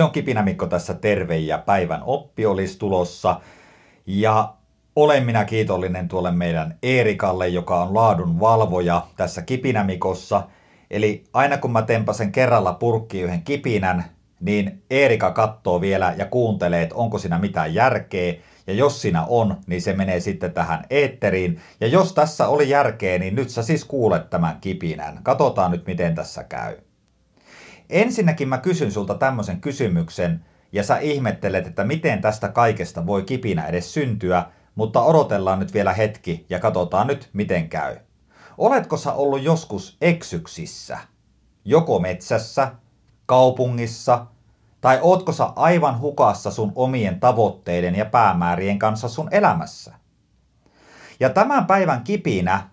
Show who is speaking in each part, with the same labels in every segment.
Speaker 1: Se on Kipinä Mikko tässä terve ja päivän oppi olisi tulossa. Ja olen minä kiitollinen tuolle meidän Eerikalle, joka on laadun valvoja tässä Kipinämikossa. Eli aina kun mä tempasen kerralla purkki yhden kipinän, niin Eerika katsoo vielä ja kuuntelee, että onko siinä mitään järkeä. Ja jos siinä on, niin se menee sitten tähän eetteriin. Ja jos tässä oli järkeä, niin nyt sä siis kuulet tämän kipinän. Katsotaan nyt, miten tässä käy. Ensinnäkin mä kysyn sulta tämmöisen kysymyksen, ja sä ihmettelet, että miten tästä kaikesta voi kipinä edes syntyä, mutta odotellaan nyt vielä hetki ja katsotaan nyt, miten käy. Oletko sä ollut joskus eksyksissä? Joko metsässä, kaupungissa, tai ootko sä aivan hukassa sun omien tavoitteiden ja päämäärien kanssa sun elämässä? Ja tämän päivän kipinä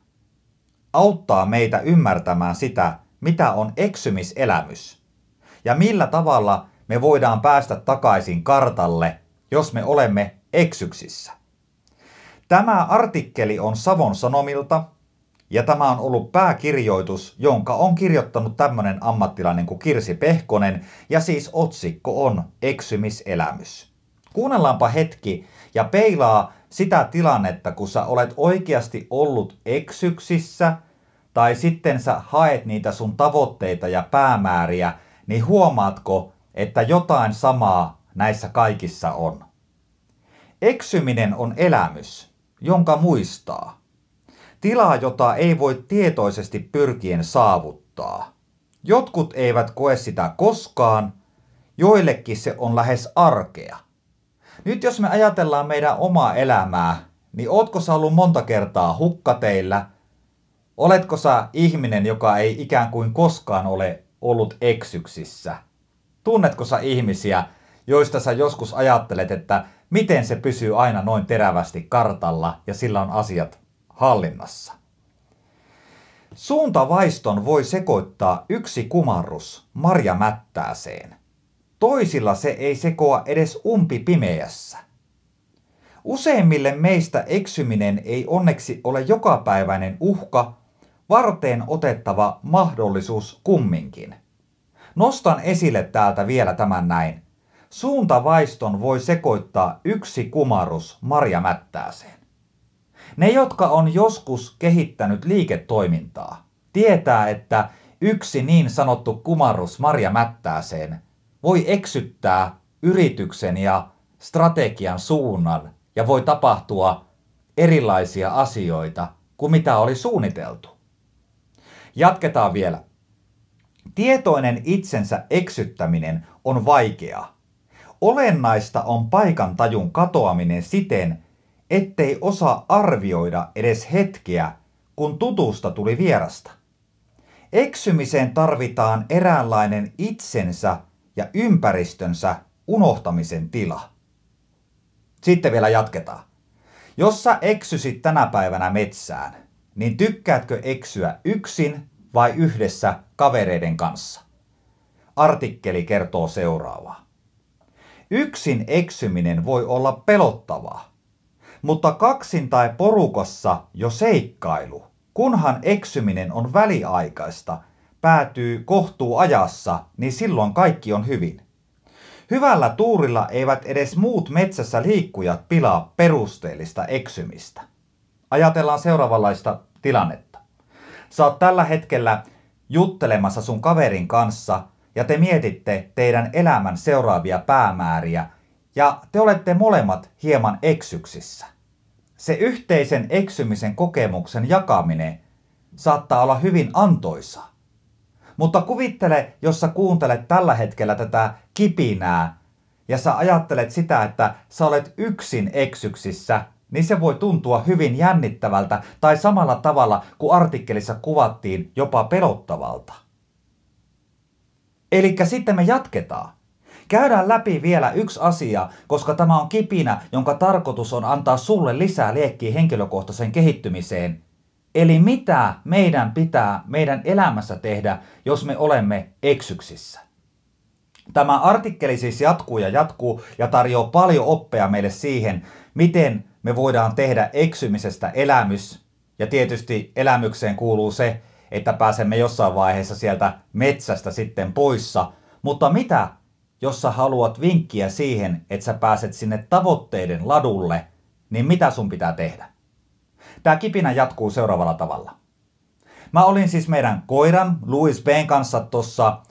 Speaker 1: auttaa meitä ymmärtämään sitä, mitä on eksymiselämys ja millä tavalla me voidaan päästä takaisin kartalle, jos me olemme eksyksissä. Tämä artikkeli on Savon Sanomilta ja tämä on ollut pääkirjoitus, jonka on kirjoittanut tämmöinen ammattilainen kuin Kirsi Pehkonen ja siis otsikko on Eksymiselämys. Kuunnellaanpa hetki ja peilaa sitä tilannetta, kun sä olet oikeasti ollut eksyksissä tai sitten sä haet niitä sun tavoitteita ja päämääriä, niin huomaatko, että jotain samaa näissä kaikissa on. Eksyminen on elämys, jonka muistaa. Tilaa, jota ei voi tietoisesti pyrkien saavuttaa. Jotkut eivät koe sitä koskaan, joillekin se on lähes arkea. Nyt jos me ajatellaan meidän omaa elämää, niin ootko sä ollut monta kertaa hukkateillä? Oletko sä ihminen, joka ei ikään kuin koskaan ole ollut eksyksissä? Tunnetko sä ihmisiä, joista sä joskus ajattelet, että miten se pysyy aina noin terävästi kartalla ja sillä on asiat hallinnassa? Suuntavaiston voi sekoittaa yksi kumarrus Marja Mättääseen. Toisilla se ei sekoa edes umpi pimeässä. Useimmille meistä eksyminen ei onneksi ole jokapäiväinen uhka, varteen otettava mahdollisuus kumminkin. Nostan esille täältä vielä tämän näin. Suuntavaiston voi sekoittaa yksi kumarus Marja Mättääseen. Ne, jotka on joskus kehittänyt liiketoimintaa, tietää, että yksi niin sanottu kumarus Marja Mättääseen voi eksyttää yrityksen ja strategian suunnan ja voi tapahtua erilaisia asioita kuin mitä oli suunniteltu. Jatketaan vielä. Tietoinen itsensä eksyttäminen on vaikeaa. Olennaista on paikan tajun katoaminen siten, ettei osaa arvioida edes hetkeä, kun tutusta tuli vierasta. Eksymiseen tarvitaan eräänlainen itsensä ja ympäristönsä unohtamisen tila. Sitten vielä jatketaan. Jos sä eksysit tänä päivänä metsään, niin tykkäätkö eksyä yksin vai yhdessä kavereiden kanssa? Artikkeli kertoo seuraavaa. Yksin eksyminen voi olla pelottavaa, mutta kaksin tai porukassa jo seikkailu, kunhan eksyminen on väliaikaista, päätyy kohtuu ajassa, niin silloin kaikki on hyvin. Hyvällä tuurilla eivät edes muut metsässä liikkujat pilaa perusteellista eksymistä. Ajatellaan seuraavanlaista tilannetta. Sä oot tällä hetkellä juttelemassa sun kaverin kanssa ja te mietitte teidän elämän seuraavia päämääriä ja te olette molemmat hieman eksyksissä. Se yhteisen eksymisen kokemuksen jakaminen saattaa olla hyvin antoisa. Mutta kuvittele, jos sä kuuntelet tällä hetkellä tätä kipinää ja sä ajattelet sitä, että sä olet yksin eksyksissä niin se voi tuntua hyvin jännittävältä tai samalla tavalla kuin artikkelissa kuvattiin jopa pelottavalta. Eli sitten me jatketaan. Käydään läpi vielä yksi asia, koska tämä on kipinä, jonka tarkoitus on antaa sulle lisää liekkiä henkilökohtaiseen kehittymiseen. Eli mitä meidän pitää meidän elämässä tehdä, jos me olemme eksyksissä. Tämä artikkeli siis jatkuu ja jatkuu ja tarjoaa paljon oppea meille siihen, miten me voidaan tehdä eksymisestä elämys. Ja tietysti elämykseen kuuluu se, että pääsemme jossain vaiheessa sieltä metsästä sitten poissa. Mutta mitä jos sä haluat vinkkiä siihen, että sä pääset sinne tavoitteiden ladulle, niin mitä sun pitää tehdä? Tämä kipinä jatkuu seuraavalla tavalla. Mä olin siis meidän koiran Louis B. kanssa tuossa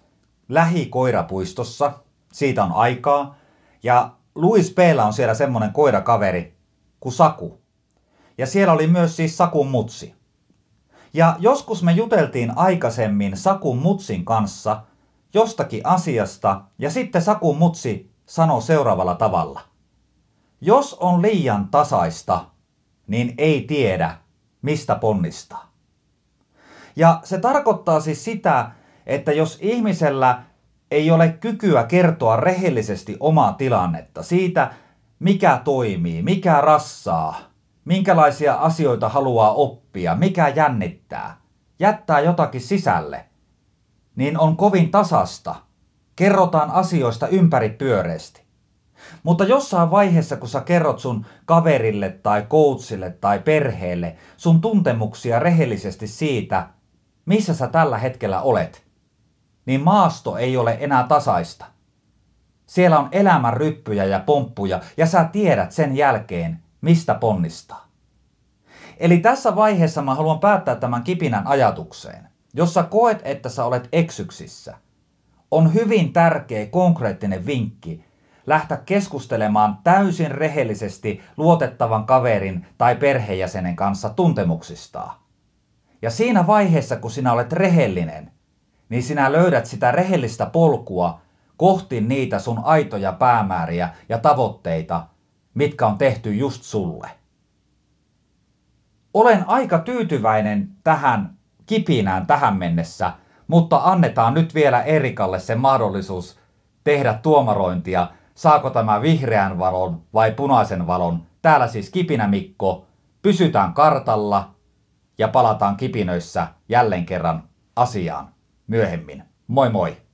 Speaker 1: lähikoirapuistossa. Siitä on aikaa. Ja Louis B. on siellä semmonen koirakaveri kuin Saku. Ja siellä oli myös siis Sakun mutsi. Ja joskus me juteltiin aikaisemmin Sakun mutsin kanssa jostakin asiasta, ja sitten Sakun mutsi sanoi seuraavalla tavalla. Jos on liian tasaista, niin ei tiedä, mistä ponnistaa. Ja se tarkoittaa siis sitä, että jos ihmisellä ei ole kykyä kertoa rehellisesti omaa tilannetta siitä, mikä toimii, mikä rassaa, minkälaisia asioita haluaa oppia, mikä jännittää, jättää jotakin sisälle, niin on kovin tasasta. Kerrotaan asioista ympäripyöreästi. Mutta jossain vaiheessa, kun sä kerrot sun kaverille tai coachille tai perheelle sun tuntemuksia rehellisesti siitä, missä sä tällä hetkellä olet, niin maasto ei ole enää tasaista. Siellä on elämän ryppyjä ja pomppuja ja sä tiedät sen jälkeen, mistä ponnistaa. Eli tässä vaiheessa mä haluan päättää tämän kipinän ajatukseen. Jos sä koet, että sä olet eksyksissä, on hyvin tärkeä konkreettinen vinkki lähteä keskustelemaan täysin rehellisesti luotettavan kaverin tai perheenjäsenen kanssa tuntemuksistaan. Ja siinä vaiheessa, kun sinä olet rehellinen, niin sinä löydät sitä rehellistä polkua kohti niitä sun aitoja päämääriä ja tavoitteita, mitkä on tehty just sulle. Olen aika tyytyväinen tähän kipinään tähän mennessä, mutta annetaan nyt vielä Erikalle se mahdollisuus tehdä tuomarointia, saako tämä vihreän valon vai punaisen valon. Täällä siis Kipinä Mikko, pysytään kartalla ja palataan kipinöissä jälleen kerran asiaan myöhemmin. Moi moi!